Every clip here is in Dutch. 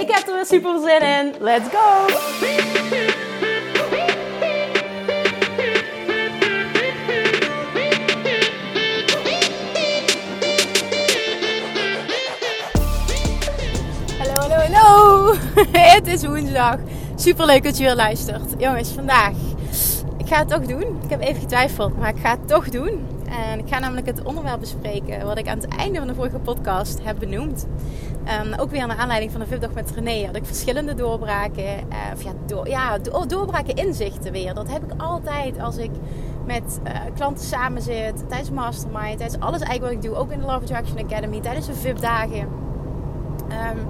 Ik heb er weer super zin in. Let's go! Hallo, hallo, hallo! Het is woensdag. Super leuk dat je weer luistert. Jongens, vandaag. Ik ga het toch doen. Ik heb even getwijfeld, maar ik ga het toch doen. En ik ga namelijk het onderwerp bespreken wat ik aan het einde van de vorige podcast heb benoemd. Um, ook weer naar aanleiding van de VIP-dag met René had ik verschillende doorbraken. Uh, of ja, ja do doorbraken inzichten weer. Dat heb ik altijd als ik met uh, klanten samen zit. Tijdens Mastermind. Tijdens alles eigenlijk wat ik doe. Ook in de Love Attraction Academy. Tijdens de VIP-dagen. Um,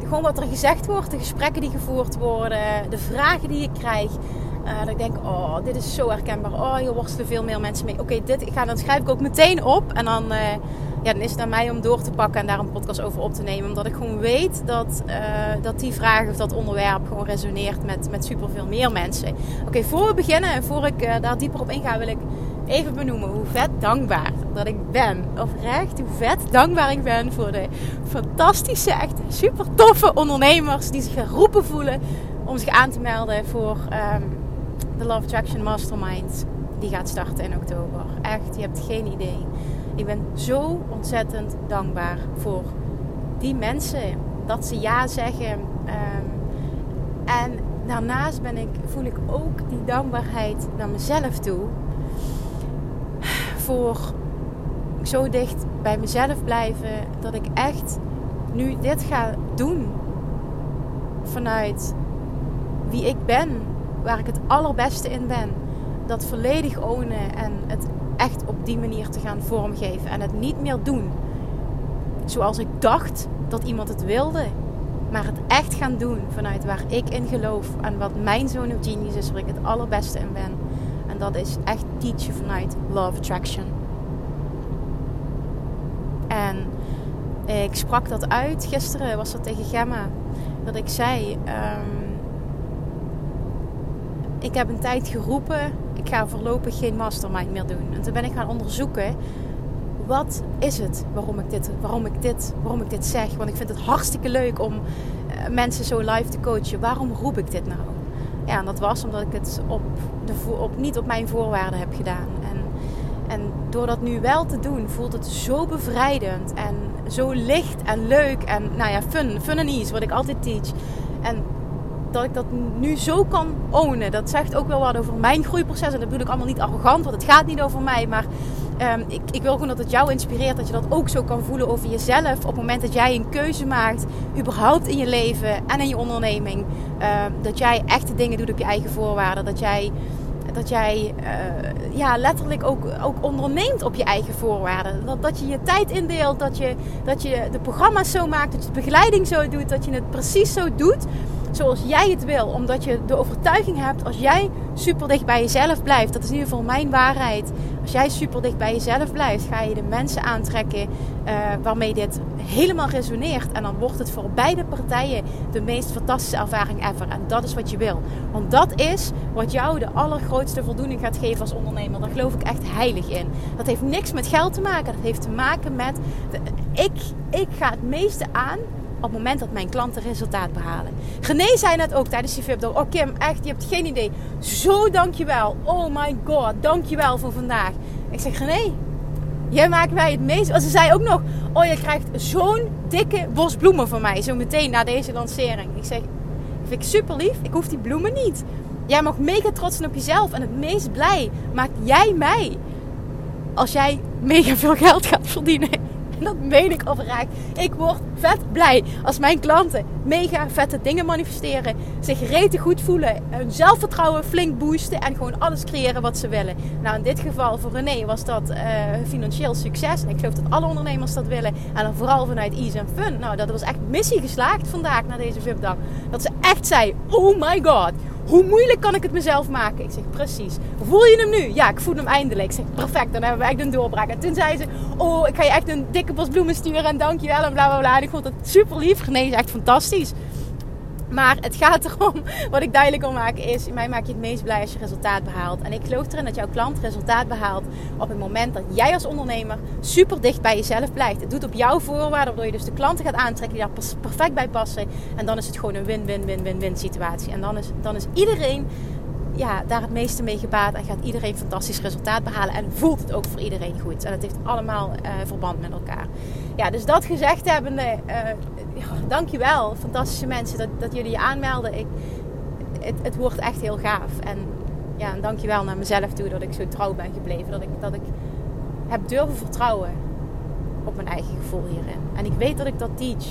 gewoon wat er gezegd wordt. De gesprekken die gevoerd worden. De vragen die ik krijg. Uh, dat ik denk, oh, dit is zo herkenbaar. Oh, hier worstelen veel meer mensen mee. Oké, dit ik ga, dan schrijf ik ook meteen op. En dan, uh, ja, dan is het aan mij om door te pakken en daar een podcast over op te nemen. Omdat ik gewoon weet dat, uh, dat die vraag of dat onderwerp gewoon resoneert met, met superveel meer mensen. Oké, voor we beginnen en voor ik daar dieper op inga, wil ik even benoemen hoe vet dankbaar dat ik ben. Oprecht, hoe vet dankbaar ik ben voor de fantastische, echt super toffe ondernemers die zich geroepen voelen om zich aan te melden voor um, de Love Attraction Mastermind. Die gaat starten in oktober. Echt, je hebt geen idee. Ik ben zo ontzettend dankbaar voor die mensen. Dat ze ja zeggen. Um, en daarnaast ben ik, voel ik ook die dankbaarheid naar mezelf toe. Voor zo dicht bij mezelf blijven. Dat ik echt nu dit ga doen. Vanuit wie ik ben waar ik het allerbeste in ben. Dat volledig ownen en het echt op die manier te gaan vormgeven. En het niet meer doen zoals ik dacht dat iemand het wilde. Maar het echt gaan doen vanuit waar ik in geloof. En wat mijn zone of genius is, waar ik het allerbeste in ben. En dat is echt teachen vanuit Love Attraction. En ik sprak dat uit. Gisteren was dat tegen Gemma. Dat ik zei... Um, ik heb een tijd geroepen, ik ga voorlopig geen mastermind meer doen. En toen ben ik gaan onderzoeken, wat is het waarom ik dit, waarom ik dit, waarom ik dit zeg? Want ik vind het hartstikke leuk om uh, mensen zo live te coachen. Waarom roep ik dit nou? Ja, en dat was omdat ik het op de, op, niet op mijn voorwaarden heb gedaan. En, en door dat nu wel te doen, voelt het zo bevrijdend en zo licht en leuk en nou ja, fun, fun and ease, wat ik altijd teach. En dat ik dat nu zo kan ownen. Dat zegt ook wel wat over mijn groeiproces. En dat bedoel ik allemaal niet arrogant, want het gaat niet over mij. Maar um, ik, ik, wil gewoon dat het jou inspireert. Dat je dat ook zo kan voelen over jezelf. Op het moment dat jij een keuze maakt, überhaupt in je leven en in je onderneming. Um, dat jij echte dingen doet op je eigen voorwaarden. Dat jij dat jij uh, ja, letterlijk ook, ook onderneemt op je eigen voorwaarden. Dat, dat je je tijd indeelt, dat je, dat je de programma's zo maakt, dat je de begeleiding zo doet, dat je het precies zo doet zoals jij het wil. Omdat je de overtuiging hebt, als jij super dicht bij jezelf blijft, dat is in ieder geval mijn waarheid. Als jij super dicht bij jezelf blijft, ga je de mensen aantrekken uh, waarmee dit helemaal resoneert. En dan wordt het voor beide partijen de meest fantastische ervaring ever. En dat is wat je wil. Want dat is wat jou de allergrootste voldoening gaat geven als ondernemer. Daar geloof ik echt heilig in. Dat heeft niks met geld te maken. Dat heeft te maken met. De, ik, ik ga het meeste aan op het moment dat mijn klanten resultaat behalen. René zei net ook tijdens die VIP Oh Kim, echt, je hebt geen idee. Zo dankjewel. Oh my god, dankjewel voor vandaag. Ik zeg René, jij maakt mij het meest... Ze zei ook nog, oh je krijgt zo'n dikke bos bloemen van mij. Zo meteen na deze lancering. Ik zeg, vind ik super lief. Ik hoef die bloemen niet. Jij mag mega trots zijn op jezelf. En het meest blij maakt jij mij. Als jij mega veel geld gaat verdienen dat meen ik oprecht. Ik word vet blij als mijn klanten mega vette dingen manifesteren. Zich rete goed voelen. Hun zelfvertrouwen flink boosten. En gewoon alles creëren wat ze willen. Nou, in dit geval voor René was dat uh, financieel succes. En ik geloof dat alle ondernemers dat willen. En dan vooral vanuit ease fun. Nou, dat was echt missie geslaagd vandaag na deze VIP-dag. Dat ze echt zei: Oh my god hoe moeilijk kan ik het mezelf maken? Ik zeg, precies. Voel je hem nu? Ja, ik voel hem eindelijk. Ik zeg, perfect. Dan hebben we echt een doorbraak. En toen zei ze, oh, ik ga je echt een dikke bos bloemen sturen. En dankjewel en bla bla bla. En ik vond het super lief. Nee, is echt fantastisch. Maar het gaat erom, wat ik duidelijk wil maken is, in mij maak je het meest blij als je resultaat behaalt. En ik geloof erin dat jouw klant resultaat behaalt op het moment dat jij als ondernemer super dicht bij jezelf blijft. Het doet op jouw voorwaarden, waardoor je dus de klanten gaat aantrekken die daar perfect bij passen. En dan is het gewoon een win-win-win-win-win situatie. En dan is, dan is iedereen ja, daar het meeste mee gebaat en gaat iedereen fantastisch resultaat behalen. En voelt het ook voor iedereen goed. En het heeft allemaal uh, verband met elkaar. Ja, dus dat gezegd hebbende, uh, ja, dankjewel. Fantastische mensen dat, dat jullie je aanmelden. Ik, het, het wordt echt heel gaaf. En ja, en dankjewel naar mezelf toe dat ik zo trouw ben gebleven. Dat ik, dat ik heb durven vertrouwen op mijn eigen gevoel hierin. En ik weet dat ik dat teach.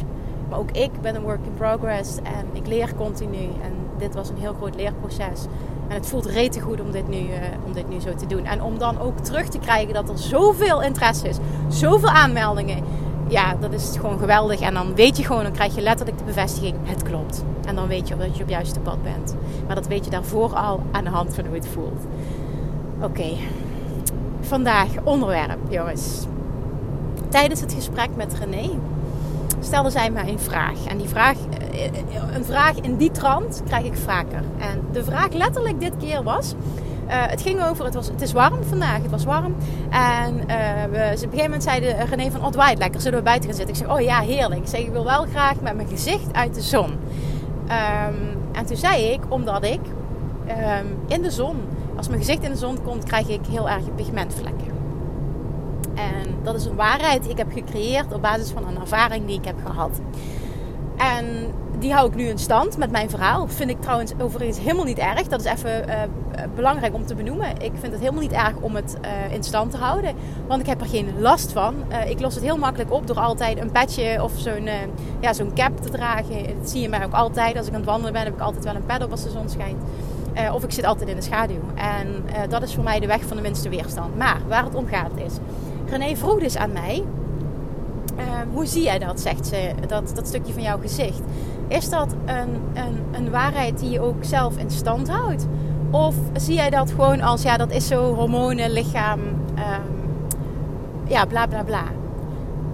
Maar ook ik ben een work in progress en ik leer continu. En dit was een heel groot leerproces. En het voelt rete goed om dit, nu, uh, om dit nu zo te doen. En om dan ook terug te krijgen dat er zoveel interesse is, zoveel aanmeldingen. Ja, dat is gewoon geweldig. En dan weet je gewoon, dan krijg je letterlijk de bevestiging: het klopt. En dan weet je dat je op juiste pad bent. Maar dat weet je daarvoor al aan de hand van hoe het voelt. Oké, vandaag onderwerp, jongens. Tijdens het gesprek met René stelde zij mij een vraag. En die vraag, eh, een vraag in die trant krijg ik vaker. En de vraag letterlijk dit keer was... Uh, het ging over, het, was, het is warm vandaag, het was warm. En uh, we, op een gegeven moment zeiden René van, oh het lekker, zullen we buiten gaan zitten? Ik zeg, oh ja, heerlijk. Ik zeg, ik wil wel graag met mijn gezicht uit de zon. Um, en toen zei ik, omdat ik um, in de zon, als mijn gezicht in de zon komt, krijg ik heel erg pigmentvlekken. En dat is een waarheid die ik heb gecreëerd op basis van een ervaring die ik heb gehad. En die hou ik nu in stand met mijn verhaal. Vind ik trouwens overigens helemaal niet erg. Dat is even uh, belangrijk om te benoemen. Ik vind het helemaal niet erg om het uh, in stand te houden. Want ik heb er geen last van. Uh, ik los het heel makkelijk op door altijd een petje of zo'n ja, zo'n cap te dragen. Dat zie je mij ook altijd. Als ik aan het wandelen ben, heb ik altijd wel een pad op als de zon schijnt. of ik zit altijd in de schaduw. En dat is voor mij de weg van de minste weerstand. Maar waar het om gaat is René vroeg dus aan mij: Hoe zie jij dat? zegt ze, dat, dat stukje van jouw gezicht. Is dat een, een, een waarheid die je ook zelf in stand houdt? Of zie jij dat gewoon als, ja, dat is zo hormonen, lichaam, um, ja, bla bla bla.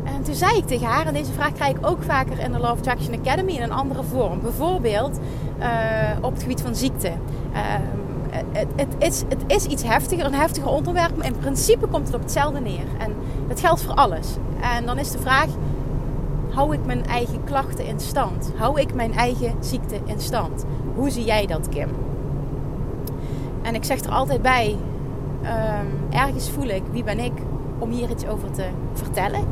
En toen zei ik tegen haar, en deze vraag krijg ik ook vaker in de Love Attraction Academy in een andere vorm. Bijvoorbeeld uh, op het gebied van ziekte. Uh, het, het, is, het is iets heftiger, een heftiger onderwerp, maar in principe komt het op hetzelfde neer. En dat geldt voor alles. En dan is de vraag: hou ik mijn eigen klachten in stand? Hou ik mijn eigen ziekte in stand? Hoe zie jij dat, Kim? En ik zeg er altijd bij: um, ergens voel ik wie ben ik om hier iets over te vertellen.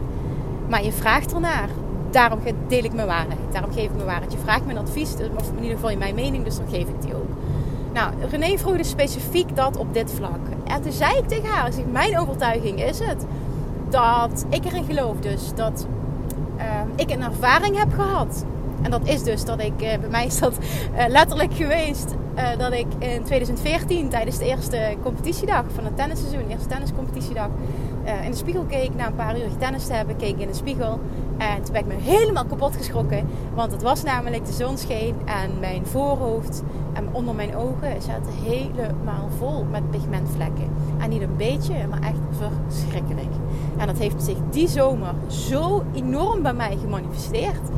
Maar je vraagt ernaar. Daarom deel ik mijn waarheid. Daarom geef ik mijn waarheid. Je vraagt mijn advies, of in ieder geval mijn mening, dus dan geef ik die ook. Nou, René vroeg dus specifiek dat op dit vlak. En toen zei ik tegen haar, zeg, mijn overtuiging is het dat ik erin geloof dus dat uh, ik een ervaring heb gehad. En dat is dus dat ik, uh, bij mij is dat uh, letterlijk geweest, uh, dat ik in 2014 tijdens de eerste competitiedag van het tennisseizoen, eerste tenniscompetitiedag, in de spiegel keek. Na een paar uur tennis te hebben, keek ik in de spiegel. En toen ben ik me helemaal kapot geschrokken. Want het was namelijk de zon scheen en mijn voorhoofd en onder mijn ogen zaten helemaal vol met pigmentvlekken. En niet een beetje, maar echt verschrikkelijk. En dat heeft zich die zomer zo enorm bij mij gemanifesteerd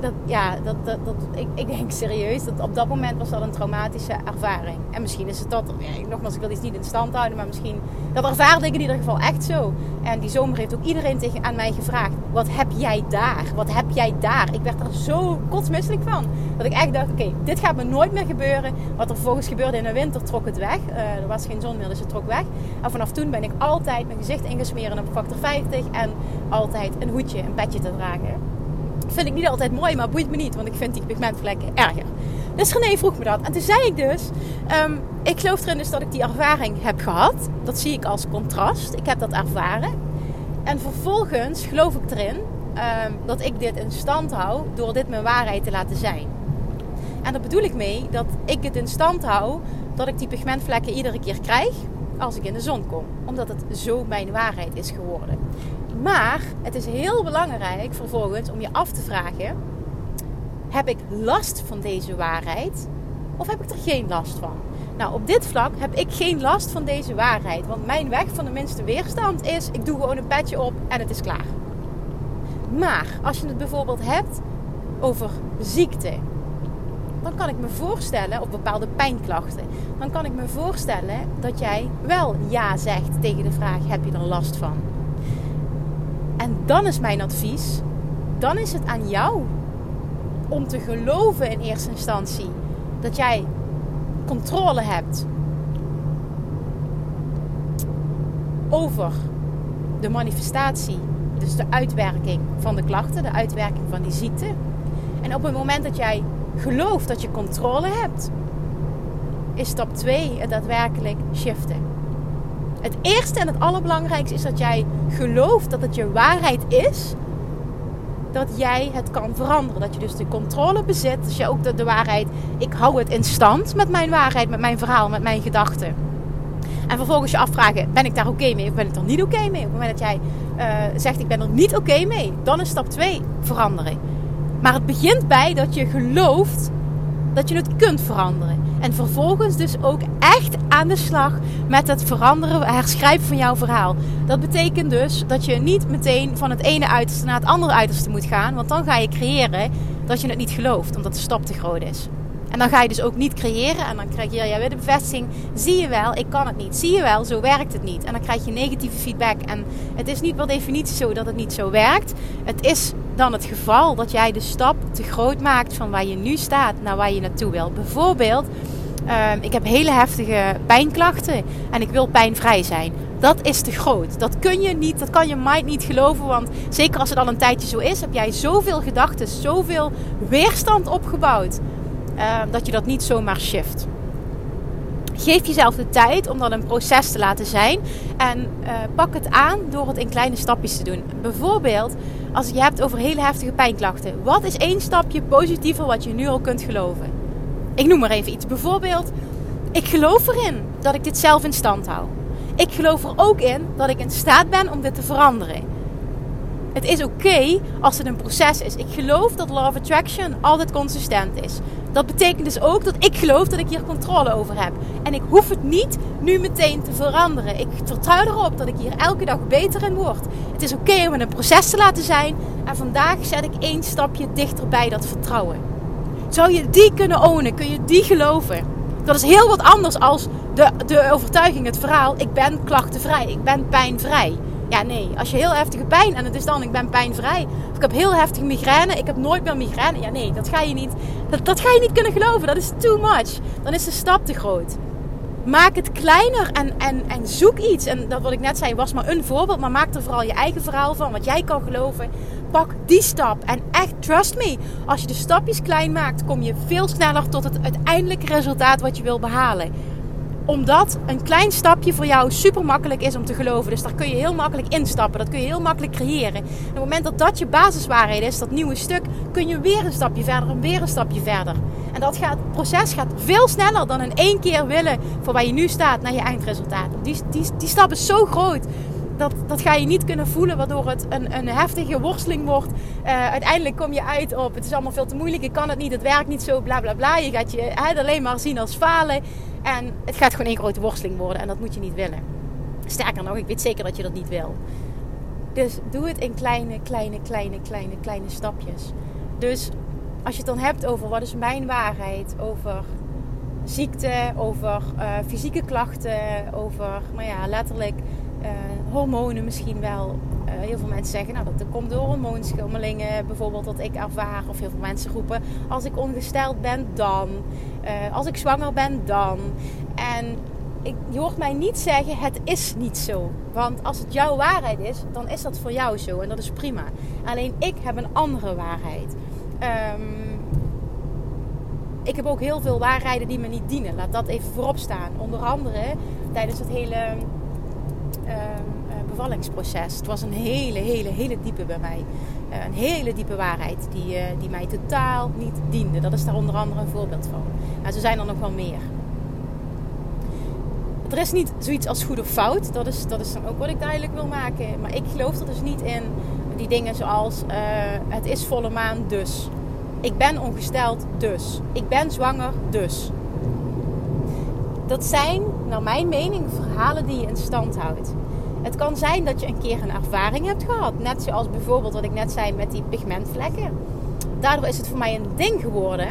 dat, ja, dat, dat, ik, ik denk serieus dat op dat moment was dat een traumatische ervaring. En misschien is het dat, nogmaals, ik wil iets niet in stand houden, maar misschien, dat ervaarde ik in ieder geval echt zo. En die zomer heeft ook iedereen tegen, aan mij gevraagd, wat heb jij daar? Wat heb jij daar? Ik werd er zo kotsmisselijk van. Dat ik echt dacht, oké, dit gaat me nooit meer gebeuren. Wat er vervolgens gebeurde in de winter, trok het weg. Uh, er was geen zon meer, dus het trok weg. En vanaf toen ben ik altijd mijn gezicht ingesmeren op factor 50 en altijd een hoedje, een petje te dragen vind ik niet altijd mooi, maar boeit me niet. Want ik vind die pigmentvlekken erger. Dus René vroeg me dat. En toen zei ik dus, um, ik geloof erin dus dat ik die ervaring heb gehad. Dat zie ik als contrast. Ik heb dat ervaren. En vervolgens geloof ik erin ehm, dat ik dit in stand hou door dit mijn waarheid te laten zijn. En daar bedoel ik mee dat ik het in stand hou dat ik die pigmentvlekken iedere keer krijg als ik in de zon kom. Omdat het zo mijn waarheid is geworden. Maar het is heel belangrijk vervolgens om je af te vragen: heb ik last van deze waarheid of heb ik er geen last van? Nou, op dit vlak heb ik geen last van deze waarheid. Want mijn weg van de minste weerstand is: ik doe gewoon een petje op en het is klaar. Maar als je het bijvoorbeeld hebt over ziekte, dan kan ik me voorstellen, of bepaalde pijnklachten, dan kan ik me voorstellen dat jij wel ja zegt tegen de vraag: heb je er last van? En dan is mijn advies, dan is het aan jou om te geloven in eerste instantie dat jij controle hebt over de manifestatie, dus de uitwerking van de klachten, de uitwerking van die ziekte. En op het moment dat jij gelooft dat je controle hebt, is stap 2 het daadwerkelijk shiften. Het eerste en het allerbelangrijkste is dat jij gelooft dat het je waarheid is dat jij het kan veranderen. Dat je dus de controle bezit. Dus je ook de, de waarheid, ik hou het in stand met mijn waarheid, met mijn verhaal, met mijn gedachten. En vervolgens je afvragen, ben ik daar oké mee of ben ik er niet oké mee? Op het moment dat jij uh, zegt, ik ben er niet oké mee, dan is stap 2 veranderen. Maar het begint bij dat je gelooft dat je het kunt veranderen. En vervolgens dus ook echt aan de slag met het veranderen, herschrijven van jouw verhaal. Dat betekent dus dat je niet meteen van het ene uiterste naar het andere uiterste moet gaan. Want dan ga je creëren dat je het niet gelooft, omdat de stap te groot is. En dan ga je dus ook niet creëren en dan krijg je weer de bevestiging. Zie je wel, ik kan het niet. Zie je wel, zo werkt het niet. En dan krijg je negatieve feedback. En het is niet per definitie zo dat het niet zo werkt. Het is dan het geval dat jij de stap te groot maakt van waar je nu staat naar waar je naartoe wil. Bijvoorbeeld, ehm, ik heb hele heftige pijnklachten en ik wil pijnvrij zijn. Dat is te groot. Dat kun je niet, dat kan je mind niet geloven. Want zeker als het al een tijdje zo is, heb jij zoveel gedachten, zoveel weerstand opgebouwd. Ehm, dat je dat niet zomaar shift. Geef jezelf de tijd om dat een proces te laten zijn. En uh, pak het aan door het in kleine stapjes te doen. Bijvoorbeeld, als je hebt over hele heftige pijnklachten. Wat is één stapje positiever wat je nu al kunt geloven? Ik noem maar even iets. Bijvoorbeeld, ik geloof erin dat ik dit zelf in stand hou. Ik geloof er ook in dat ik in staat ben om dit te veranderen. Het is oké als het een proces is. Ik geloof dat Law of Attraction altijd consistent is. Dat betekent dus ook dat ik geloof dat ik hier controle over heb. En ik hoef het niet nu meteen te veranderen. Ik vertrouw erop dat ik hier elke dag beter in word. Het is oké om het een proces te laten zijn. En vandaag zet ik één stapje dichter bij dat vertrouwen. Zou je die kunnen ownen? Kun je die geloven? Dat is heel wat anders als de, de overtuiging, het verhaal. Ik ben klachtenvrij. Ik ben pijnvrij. Ja, nee. Als je heel heftige pijn en het is dan ik ben pijnvrij. Of ik heb heel heftige migraine. Ik heb nooit meer migraine. Ja, nee. Dat ga je niet, dat, dat ga je niet kunnen geloven. Dat is too much. Dan is de stap te groot. Maak het kleiner en, en, en zoek iets. En dat wat ik net zei was maar een voorbeeld. Maar maak er vooral je eigen verhaal van. Wat jij kan geloven. Pak die stap. En echt, trust me. Als je de stapjes klein maakt, kom je veel sneller tot het uiteindelijke resultaat wat je wil behalen omdat een klein stapje voor jou super makkelijk is om te geloven. Dus daar kun je heel makkelijk instappen. Dat kun je heel makkelijk creëren. En op het moment dat dat je basiswaarheid is, dat nieuwe stuk, kun je weer een stapje verder en weer een stapje verder. En dat gaat, het proces gaat veel sneller dan in één keer willen voor waar je nu staat naar je eindresultaat. Die, die, die stap is zo groot. Dat, dat ga je niet kunnen voelen, waardoor het een, een heftige worsteling wordt. Uh, uiteindelijk kom je uit op: het is allemaal veel te moeilijk, ik kan het niet, het werkt niet zo, bla bla bla. Je gaat je hè, alleen maar zien als falen. En het gaat gewoon één grote worsteling worden en dat moet je niet willen. Sterker nog, ik weet zeker dat je dat niet wil. Dus doe het in kleine, kleine, kleine, kleine, kleine stapjes. Dus als je het dan hebt over wat is mijn waarheid, over ziekte, over uh, fysieke klachten, over, nou ja, letterlijk uh, hormonen misschien wel. Uh, heel veel mensen zeggen, nou dat komt door hormoonschommelingen bijvoorbeeld wat ik ervaar. Of heel veel mensen roepen, als ik ongesteld ben dan. Uh, als ik zwanger ben dan. En ik, je hoort mij niet zeggen, het is niet zo. Want als het jouw waarheid is, dan is dat voor jou zo. En dat is prima. Alleen ik heb een andere waarheid. Um, ik heb ook heel veel waarheden die me niet dienen. Laat dat even voorop staan. Onder andere tijdens het hele Het was een hele, hele, hele diepe bij mij. een hele diepe waarheid die, die mij totaal niet diende. Dat is daar onder andere een voorbeeld van. En zo zijn er nog wel meer. Er is niet zoiets als goed of fout. Dat is, dat is dan ook wat ik duidelijk wil maken. Maar ik geloof er dus niet in die dingen zoals uh, het is volle maan dus. Ik ben ongesteld dus. Ik ben zwanger dus. Dat zijn, naar mijn mening, verhalen die je in stand houdt. Het kan zijn dat je een keer een ervaring hebt gehad. Net zoals bijvoorbeeld wat ik net zei met die pigmentvlekken. Daardoor is het voor mij een ding geworden.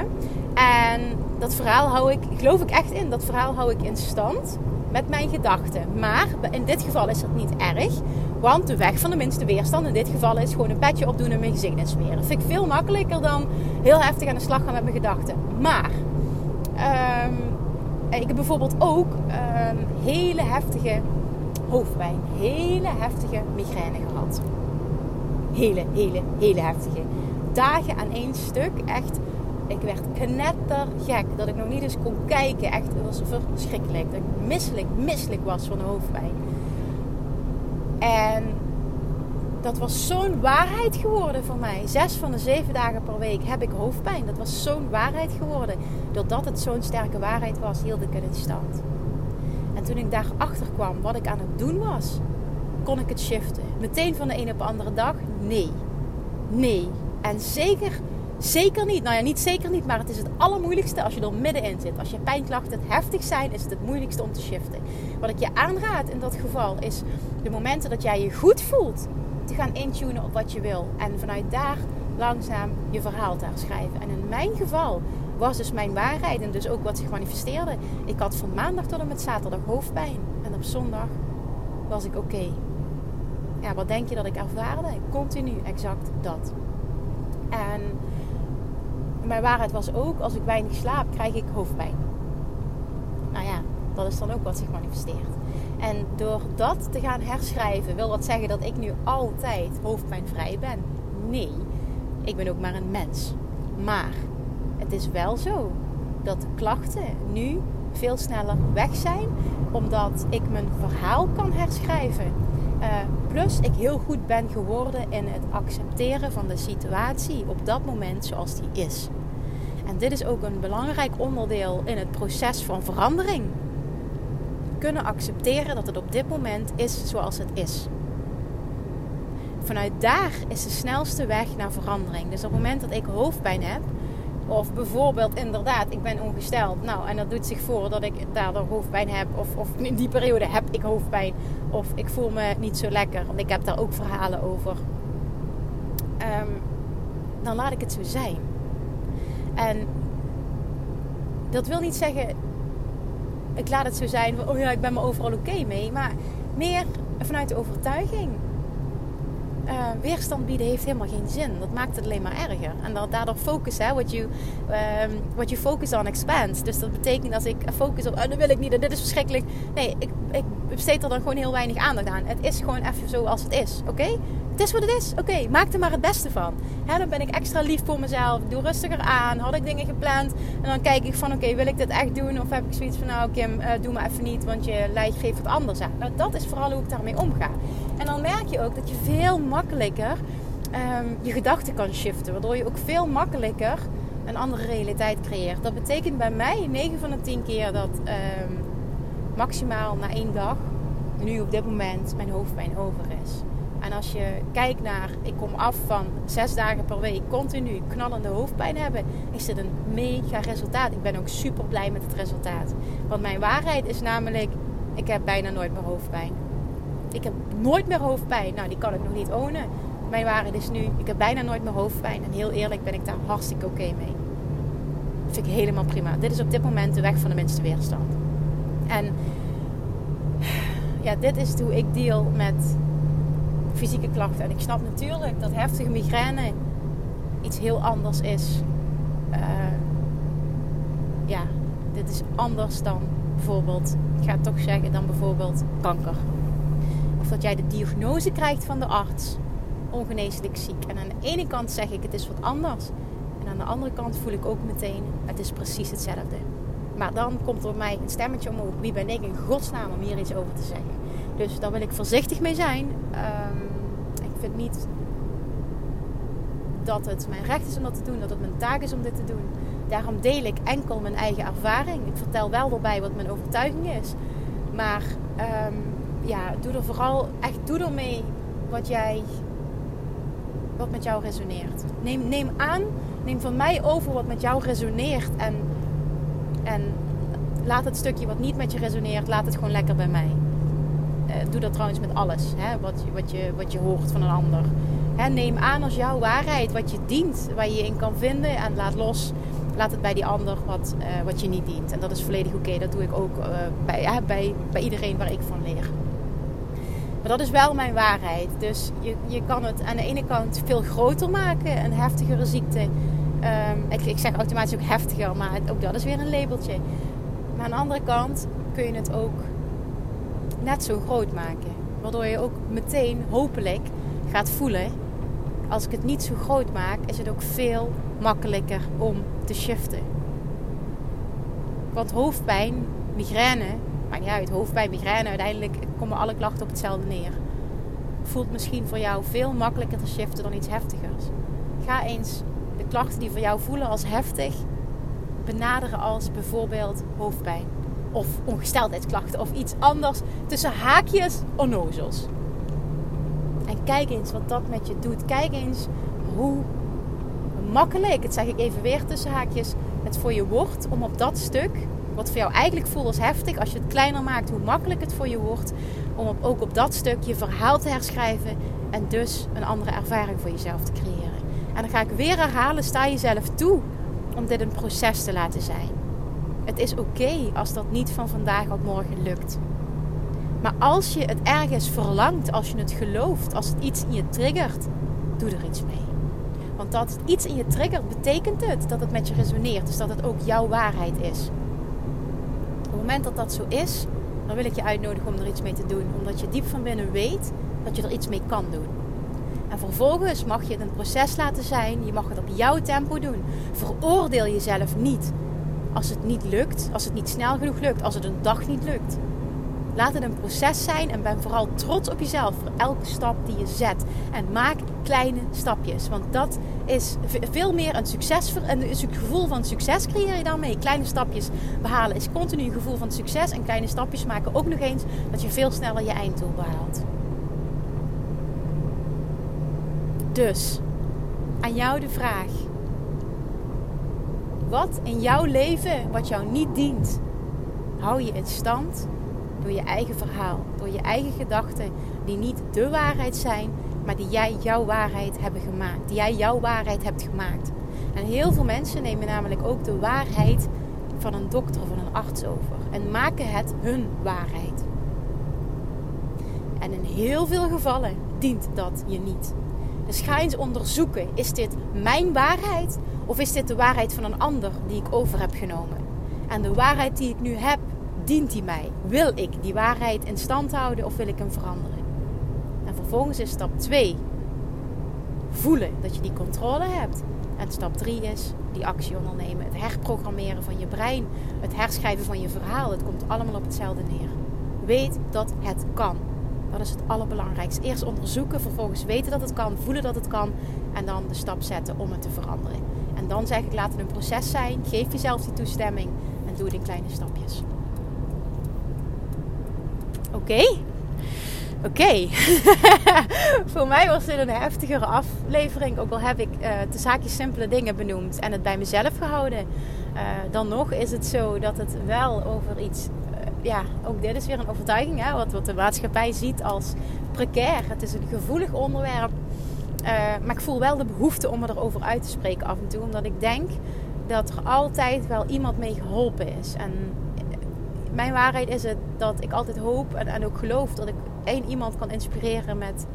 En dat verhaal hou ik, geloof ik echt in, dat verhaal hou ik in stand met mijn gedachten. Maar in dit geval is dat niet erg. Want de weg van de minste weerstand in dit geval is gewoon een petje opdoen en mijn gezicht insmeren. Dat vind ik veel makkelijker dan heel heftig aan de slag gaan met mijn gedachten. Maar um, ik heb bijvoorbeeld ook um, hele heftige hoofdpijn. Hele heftige migraine gehad. Hele, hele, hele heftige. Dagen aan één stuk. Echt ik werd knettergek. Dat ik nog niet eens kon kijken. Echt, het was verschrikkelijk. Dat ik misselijk, misselijk was van de hoofdpijn. En dat was zo'n waarheid geworden voor mij. Zes van de zeven dagen per week heb ik hoofdpijn. Dat was zo'n waarheid geworden. Doordat het zo'n sterke waarheid was, hield ik het in stand. En toen ik daarachter kwam wat ik aan het doen was, kon ik het shiften. Meteen van de een op de andere dag? Nee. Nee. En zeker Zeker niet. Nou ja, niet zeker niet, maar het is het allermoeilijkste als je er middenin zit. Als je pijnklachten heftig zijn, is het het moeilijkste om te shiften. Wat ik je aanraad in dat geval is de momenten dat jij je goed voelt, te gaan intunen op wat je wil. En vanuit daar langzaam je verhaal te schrijven. En in mijn geval was dus mijn waarheid en dus ook wat zich manifesteerde. Ik had van maandag tot en met zaterdag hoofdpijn. En op zondag was ik oké. Ja, wat denk je dat ik ervaarde? Continu exact dat. En mijn waarheid was ook, als ik weinig slaap, krijg ik hoofdpijn. Nou ja, dat is dan ook wat zich manifesteert. En door dat te gaan herschrijven, wil dat zeggen dat ik nu altijd hoofdpijnvrij ben? Nee, ik ben ook maar een mens. Maar het is wel zo dat klachten nu veel sneller weg zijn, omdat ik mijn verhaal kan herschrijven. Uh, plus ik heel goed ben geworden in het accepteren van de situatie op dat moment zoals die is. En dit is ook een belangrijk onderdeel in het proces van verandering. Kunnen accepteren dat het op dit moment is zoals het is. Vanuit daar is de snelste weg naar verandering. Dus op het moment dat ik hoofdpijn heb, of bijvoorbeeld inderdaad, ik ben ongesteld. Nou, en dat doet zich voor dat ik daardoor hoofdpijn heb. Of, of in die periode heb ik hoofdpijn. Of ik voel me niet zo lekker. Want ik heb daar ook verhalen over. Um, dan laat ik het zo zijn. En dat wil niet zeggen, ik laat het zo zijn, oh ja, ik ben me overal oké mee. Maar meer vanuit de overtuiging. Uh, weerstand bieden heeft helemaal geen zin. Dat maakt het alleen maar erger. En dat, daardoor focus, hè, what, you, um, what you focus on expands. Dus dat betekent als ik focus op, oh, dat wil ik niet en dit is verschrikkelijk. Nee, ik, ik besteed er dan gewoon heel weinig aandacht aan. Het is gewoon even zo als het is, oké? Het is wat het is. Oké, maak er maar het beste van. Hè, dan ben ik extra lief voor mezelf. Doe rustiger aan. Had ik dingen gepland. En dan kijk ik van oké, wil ik dit echt doen? Of heb ik zoiets van nou Kim, uh, doe maar even niet. Want je lijf geeft wat anders aan. Nou, dat is vooral hoe ik daarmee omga. En dan merk je ook dat je veel makkelijker um, je gedachten kan shiften. Waardoor je ook veel makkelijker een andere realiteit creëert. Dat betekent bij mij 9 van de 10 keer dat um, maximaal na één dag, nu op dit moment, mijn hoofdpijn over is. En als je kijkt naar, ik kom af van zes dagen per week continu knallende hoofdpijn hebben, is dit een mega resultaat. Ik ben ook super blij met het resultaat. Want mijn waarheid is namelijk, ik heb bijna nooit meer hoofdpijn. Ik heb nooit meer hoofdpijn. Nou, die kan ik nog niet ownen. Mijn waarheid is nu, ik heb bijna nooit meer hoofdpijn. En heel eerlijk ben ik daar hartstikke oké mee. Dat vind ik helemaal prima. Dit is op dit moment de weg van de minste weerstand. En ja, dit is hoe ik deal met fysieke klachten. En ik snap natuurlijk dat heftige migraine iets heel anders is. Uh, ja, dit is anders dan bijvoorbeeld, ik ga het toch zeggen, dan bijvoorbeeld kanker. Of dat jij de diagnose krijgt van de arts, ongeneeslijk ziek. En aan de ene kant zeg ik het is wat anders. En aan de andere kant voel ik ook meteen, het is precies hetzelfde. Maar dan komt er mij een stemmetje omhoog. Wie ben ik in godsnaam om hier iets over te zeggen? Dus daar wil ik voorzichtig mee zijn. Um, ik vind niet dat het mijn recht is om dat te doen, dat het mijn taak is om dit te doen. Daarom deel ik enkel mijn eigen ervaring. Ik vertel wel erbij wat mijn overtuiging is. Maar um, ja, doe er vooral echt doe er mee wat jij wat met jou resoneert. Neem, neem aan, neem van mij over wat met jou resoneert en, en laat het stukje wat niet met je resoneert, laat het gewoon lekker bij mij. Uh, doe dat trouwens met alles, hè, wat, wat, je, wat je hoort van een ander. Hè, neem aan als jouw waarheid, wat je dient, waar je je in kan vinden en laat los. Laat het bij die ander wat, uh, wat je niet dient. En dat is volledig oké. Dat doe ik ook uh, bij, bij, bij iedereen waar ik van leer. Maar dat is wel mijn waarheid. Dus je, je kan het aan de ene kant veel groter maken, een heftigere ziekte. Um, ik, ik zeg automatisch ook heftiger, maar ook dat is weer een labeltje. Maar aan de andere kant kun je het ook net zo groot maken. Waardoor je ook meteen hopelijk gaat voelen. Als ik het niet zo groot maak, is het ook veel makkelijker om te shiften. Want hoofdpijn, migraine, maakt niet uit, hoofdpijn, migraine, uiteindelijk komen alle klachten op hetzelfde neer. Voelt misschien voor jou veel makkelijker te shiften dan iets heftigers. Ga eens de klachten die voor jou voelen als heftig benaderen als bijvoorbeeld hoofdpijn of ongesteldheidsklachten of iets anders tussen haakjes onnozels. En kijk eens wat dat met je doet. Kijk eens hoe makkelijk, het zeg ik even weer tussen haakjes, het voor je wordt om op dat stuk, wat voor jou eigenlijk voelt als heftig, als je het kleiner maakt, hoe makkelijk het voor je wordt om ook op dat stuk je verhaal te herschrijven en dus een andere ervaring voor jezelf te creëren. En dan ga ik weer herhalen, sta jezelf toe om dit een proces te laten zijn. Het is oké als dat niet van vandaag op morgen lukt. Maar als je het ergens verlangt, als je het gelooft, als het iets in je triggert, doe er iets mee. Want dat iets in je triggert, betekent het dat het met je resoneert. Dus dat het ook jouw waarheid is. Moment dat dat zo is, dan wil ik je uitnodigen om er iets mee te doen. Omdat je diep van binnen weet dat je er iets mee kan doen. En vervolgens mag je het een proces laten zijn. Je mag het op jouw tempo doen. Veroordeel jezelf niet als het niet lukt, als het niet snel genoeg lukt, als het een dag niet lukt. Laat het een proces zijn en ben vooral trots op jezelf voor elke stap die je zet. En maak kleine stapjes. Want dat is veel meer een, succes, een gevoel van succes creëer je dan mee. Kleine stapjes behalen is continu een gevoel van succes. En kleine stapjes maken ook nog eens dat je veel sneller je einddoel behaalt. Dus, aan jou de vraag. Wat in jouw leven wat jou niet dient, hou je in stand door je eigen verhaal, door je eigen gedachten, die niet de waarheid zijn, maar die jij jouw waarheid hebben gemaakt, die jij jouw waarheid hebt gemaakt. En heel veel mensen nemen namelijk ook de waarheid van een dokter of van een arts over en maken het hun waarheid. En in heel veel gevallen dient dat je niet. Dus ga eens onderzoeken: is dit mijn waarheid of is dit de waarheid van een ander die ik over heb genomen? En de waarheid die ik nu heb, dient die mij? Wil ik die waarheid in stand houden of wil ik hem veranderen? En vervolgens is stap 2 voelen dat je die controle hebt. En stap 3 is die actie ondernemen. Het herprogrammeren van je brein. Het herschrijven van je verhaal. Het komt allemaal op hetzelfde neer. Weet dat het kan. Dat is het allerbelangrijkste. Eerst onderzoeken, vervolgens weten dat het kan, voelen dat het kan. En dan de stap zetten om het te veranderen. En dan zeg ik laat het een proces zijn. Geef jezelf die toestemming en doe het in kleine stapjes. Oké? Oké. Voor mij was dit een heftigere aflevering. Ook al heb ik de zaakjes simpele dingen benoemd en het bij mezelf gehouden. Uh, dan nog is het zo dat het wel over iets. Uh, ja, ook dit is weer een overtuiging. Hè, wat, wat de maatschappij ziet als precair. Het is een gevoelig onderwerp. maar ik voel wel de behoefte om erover uit te spreken af en toe. Omdat ik denk dat er altijd wel iemand mee geholpen is. En mijn waarheid is het dat ik altijd hoop en, ook geloof dat ik één iemand kan inspireren met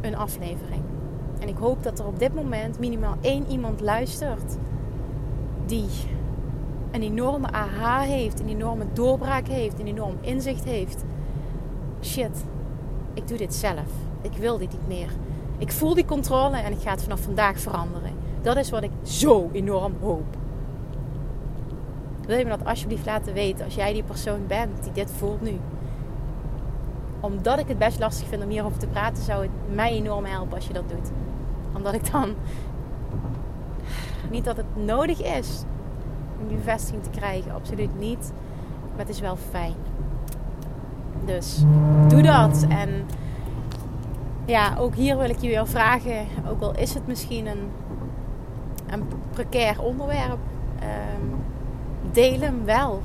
een aflevering. En ik hoop dat er op dit moment minimaal één iemand luistert die een enorme aha heeft, een enorme doorbraak heeft, een enorm inzicht heeft. Shit, ik doe dit zelf. Ik wil dit niet meer. Ik voel die controle en ik ga het vanaf vandaag veranderen. Dat is wat ik zo enorm hoop. Wil je me dat alsjeblieft laten weten als jij die persoon bent die dit voelt nu. Omdat ik het best lastig vind om hierover te praten, zou het mij enorm helpen als je dat doet. Omdat ik dan niet dat het nodig is om die bevestiging te krijgen, absoluut niet. Maar het is wel fijn. Dus doe dat. En ja, ook hier wil ik je weer vragen, ook al is het misschien een, een precair onderwerp, um, deel hem wel.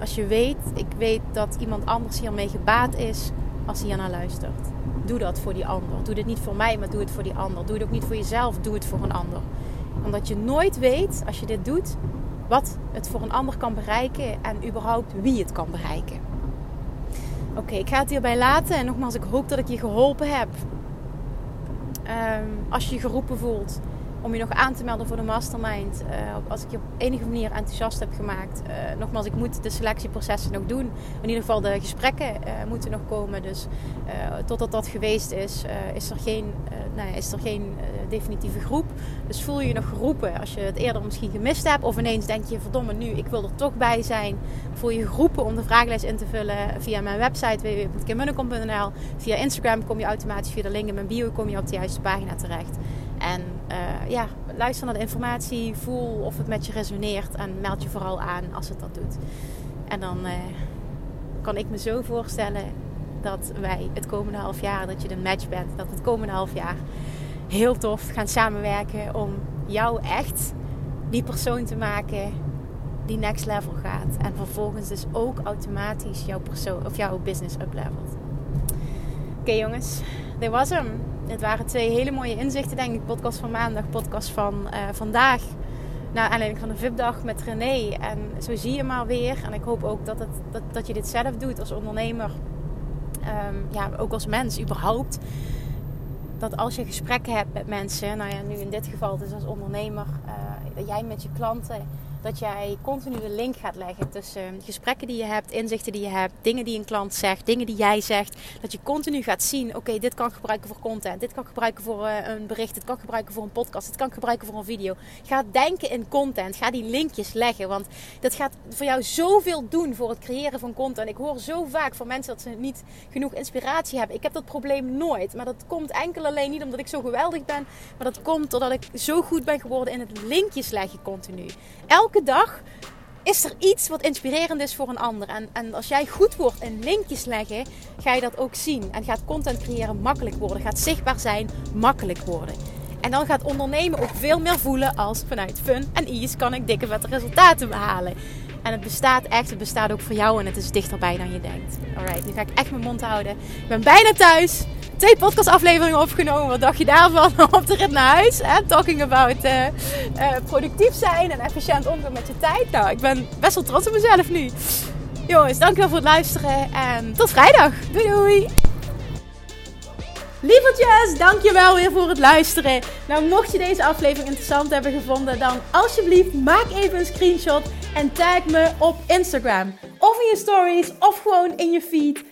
Als je weet, ik weet dat iemand anders hiermee gebaat is als hij hier naar luistert. Doe dat voor die ander. Doe dit niet voor mij, maar doe het voor die ander. Doe het ook niet voor jezelf, doe het voor een ander. Omdat je nooit weet, als je dit doet, wat het voor een ander kan bereiken en überhaupt wie het kan bereiken. Oké, ik ga het hierbij laten. En nogmaals, ik hoop dat ik je geholpen heb. Ehm, als je je geroepen voelt om je nog aan te melden voor de mastermind. Uh, als ik je op enige manier enthousiast heb gemaakt. Uh, nogmaals, ik moet de selectieprocessen nog doen. In ieder geval de gesprekken uh, moeten nog komen. Dus totdat dat geweest is, is er geen, nou is er geen definitieve groep. Dus voel je je nog geroepen als je het eerder misschien gemist hebt. Of ineens denk je, verdomme nu, ik wil er toch bij zijn. Voel je je geroepen om de vragenlijst in te vullen via mijn website www.kimmunnekom.nl. Via Instagram kom je automatisch via de link in mijn bio kom je op de juiste pagina terecht. En uh, ja, luister naar de informatie, voel of het met je resoneert en meld je vooral aan als het dat doet. En dan uh, kan ik me zo voorstellen dat wij het komende half jaar, dat je de match bent, dat het komende half jaar heel tof gaan samenwerken om jou echt die persoon te maken die next level gaat. En vervolgens dus ook automatisch jouw, persoon, of jouw business uplevelt. Oké jongens, dit was hem. Het waren twee hele mooie inzichten, denk ik. Podcast van maandag, podcast van uh, vandaag. Naar aanleiding van de VIP-dag met René. En zo zie je maar weer. En ik hoop ook dat, dat, dat je dit zelf doet als ondernemer. Um, ja, ook als mens überhaupt. Dat als je gesprekken hebt met mensen, nou ja, nu in dit geval dus als ondernemer, uh, dat jij met je klanten dat jij continu de link gaat leggen tussen gesprekken die je hebt, inzichten die je hebt, dingen die een klant zegt, dingen die jij zegt. Dat je continu gaat zien, oké, dit kan ik gebruiken voor content, dit kan ik gebruiken voor uh, een bericht, dit kan ik gebruiken voor een podcast, dit kan ik gebruiken voor een video. Ga denken in content, ga die linkjes leggen, want dat gaat voor jou zoveel doen voor het creëren van content. Ik hoor zo vaak van mensen dat ze niet genoeg inspiratie hebben. Ik heb dat probleem nooit, maar dat komt enkel alleen niet omdat ik zo geweldig ben, maar dat komt doordat ik zo goed ben geworden in het linkjes leggen continu. Elke elke dag is er iets wat inspirerend is voor een ander. En, en als jij goed wordt in linkjes leggen, ga je dat ook zien. En gaat content creëren makkelijk worden. Gaat zichtbaar zijn makkelijk worden. En dan gaat ondernemen ook veel meer voelen als vanuit fun en ease kan ik dikke vette resultaten behalen. En het bestaat echt, het bestaat ook voor jou en het is dichterbij dan je denkt. Alright, nu ga ik echt mijn mond houden. Ik ben bijna thuis twee podcastafleveringen opgenomen. Wat dacht je daarvan op de rit naar huis? Hè? Talking about uh, uh, productief zijn en efficiënt omgaan met je tijd. Nou, ik ben best wel trots op mezelf nu. Jongens, dankjewel voor het luisteren en tot vrijdag. Doei doei! Lievertjes, dankjewel weer voor het luisteren. Nou, mocht je deze aflevering interessant hebben gevonden, dan alsjeblieft maak even een screenshot en tag me op Instagram. Of in je stories, of gewoon in je feed.